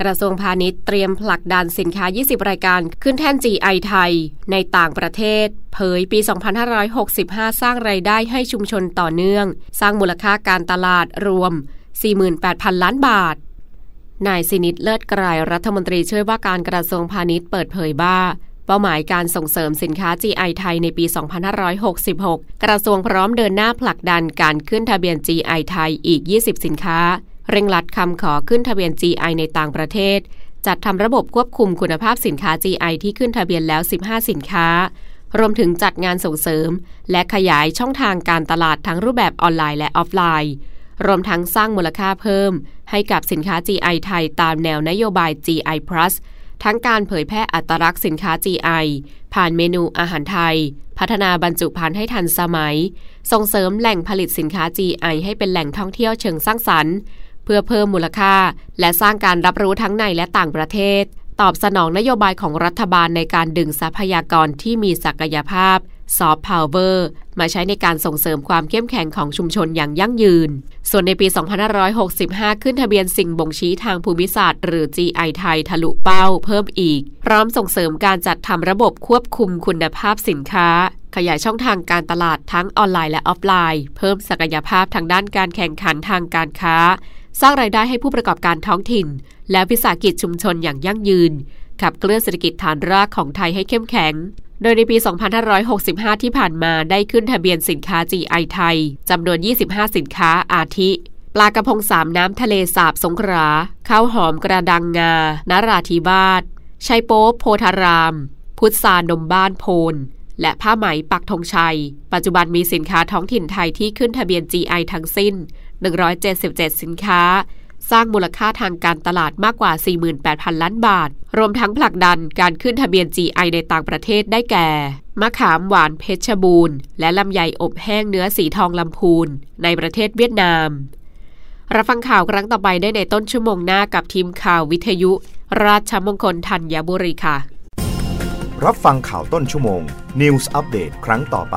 กระทรวงพาณิชย์เตรียมผลักดันสินค้า 20 รายการขึ้นแท่น GI ไทย ในต่างประเทศ เผยปี 2565 สร้างไรายได้ให้ชุมชนต่อเนื่อง สร้างมูลค่าการตลาดรวม 48,000 ล้านบาท นายสินิตเลิศกรายรัฐมนตรีช่วยว่าการกระทรวงพาณิชย์เปิดเผยว่าเป้าหมายการส่งเสริมสินค้า GI ไทยในปี 2566 กระทรวงพร้อมเดินหน้าผลักดันการขึ้นทะเบียน GI ไทยอีก 20 สินค้า เร่งรัดคำขอขึ้นทะเบียน GI ในต่างประเทศ จัดทำระบบควบคุมคุณภาพสินค้า GI ที่ขึ้นทะเบียนแล้ว 15 สินค้า รวมถึงจัดงานส่งเสริม และขยายช่องทางการตลาดทั้งรูปแบบออนไลน์และออฟไลน์ รวมทั้งสร้างมูลค่าเพิ่ม ให้กับสินค้า GI ไทยตามแนวนโยบาย GI Plus ทั้งการเผยแพร่อัตลักษณ์สินค้า GI ผ่านเมนูอาหารไทย พัฒนาบรรจุภัณฑ์ให้ทันสมัย ส่งเสริมแหล่งผลิตสินค้า GI ให้เป็นแหล่งท่องเที่ยวเชิงสร้างสรรค์ เพื่อเพิ่มมูลค่า และสร้างการรับรู้ทั้งในและต่างประเทศ ตอบสนองนโยบายของรัฐบาลในการดึงทรัพยากรที่มีศักยภาพซอฟต์พาวเวอร์มาใช้ในการส่งเสริมความเข้มแข็งของชุมชนอย่างยั่งยืน ส่วนในปี 2565 ขึ้นทะเบียนสิ่งบ่งชี้ทางภูมิศาสตร์ หรือ GI ไทย ทะลุเป้าเพิ่มอีก พร้อมส่งเสริมการจัดทำระบบควบคุมคุณภาพสินค้า ขยายช่องทางการตลาดทั้งออนไลน์และออฟไลน์ เพิ่มศักยภาพทางด้านการแข่งขันทางการค้า สร้างรายได้ให้ผู้ประกอบการท้องถิ่น และวิสาหกิจชุมชนอย่างยั่งยืน ขับเคลื่อนเศรษฐกิจฐานรากของไทยให้เข้มแข็ง โดยในปี 2565 ที่ผ่านมาได้ขึ้นทะเบียนสินค้า GI ไทยจำนวน 25 สินค้าอาทิ ปลากระพงสามน้ำทะเลสาบสงขลาข้าวหอมกระดังงานราธิวาสชัยโป๊โพธาราม พุทธานมบ้านโพนและผ้าไหมปักธงชัย ปัจจุบันมีสินค้าท้องถิ่นไทยที่ขึ้นทะเบียน GI ทั้งสิ้น 177 สินค้า สร้างมูลค่าทางการตลาดมากกว่า 48,000 ล้านบาท รวมทั้งผลักดันการขึ้นทะเบียน GI ในต่างประเทศได้แก่ มะขามหวานเพชรบูรณ์ และลำไยอบแห้งเนื้อสีทองลำพูน ในประเทศเวียดนาม รับฟังข่าวครั้งต่อไปได้ในต้นชั่วโมงหน้ากับทีมข่าววิทยุ ราชมงคลธัญบุรีค่ะ รับฟังข่าวต้นชั่วโมง News อัปเดตครั้งต่อไป